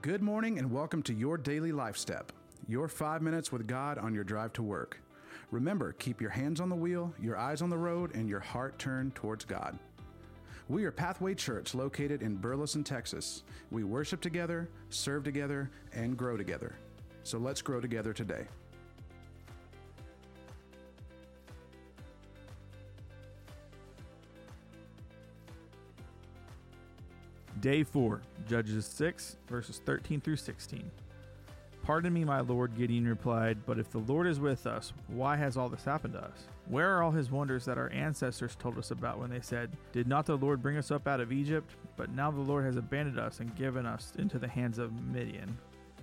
Good morning and welcome to your daily life step, your five minutes with God on your drive to work. Remember, keep your hands on the wheel, your eyes on the road, and your heart turned towards God. We are Pathway Church located in Burleson, Texas. We worship together, serve together, and grow together. So let's grow together today. Day 4, Judges 6, verses 13 through 16. Pardon me, my lord, Gideon replied, but if the Lord is with us, why has all this happened to us? Where are all his wonders that our ancestors told us about when they said, Did not the Lord bring us up out of Egypt? But now the Lord has abandoned us and given us into the hands of Midian.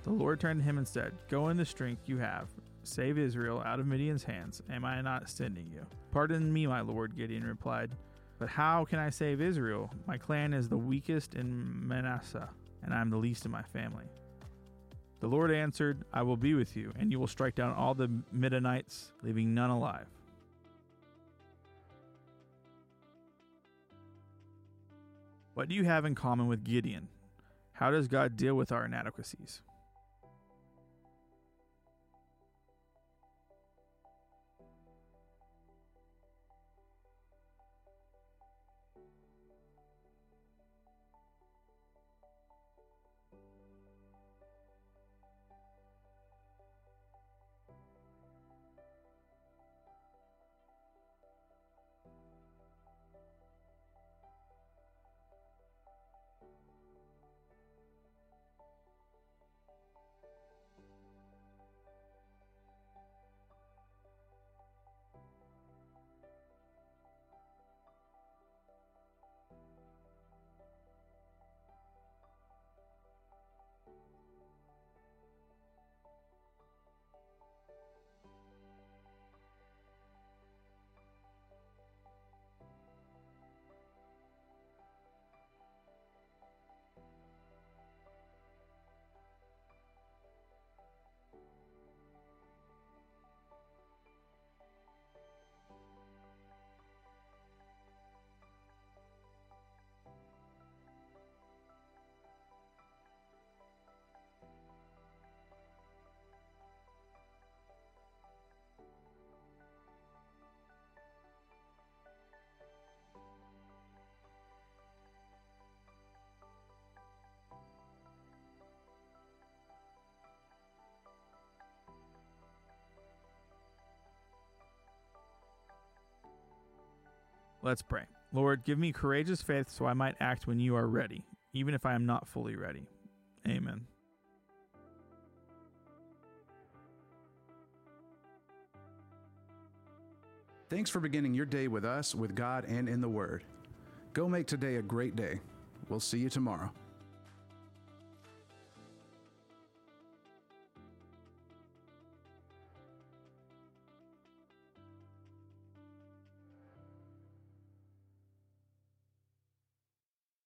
The Lord turned to him and said, Go in the strength you have, save Israel out of Midian's hands. Am I not sending you? Pardon me, my lord, Gideon replied. But how can I save Israel? My clan is the weakest in Manasseh, and I am the least in my family. The Lord answered, I will be with you, and you will strike down all the Midianites, leaving none alive. What do you have in common with Gideon? How does God deal with our inadequacies? Let's pray. Lord, give me courageous faith so I might act when you are ready, even if I am not fully ready. Amen. Thanks for beginning your day with us, with God, and in the Word. Go make today a great day. We'll see you tomorrow.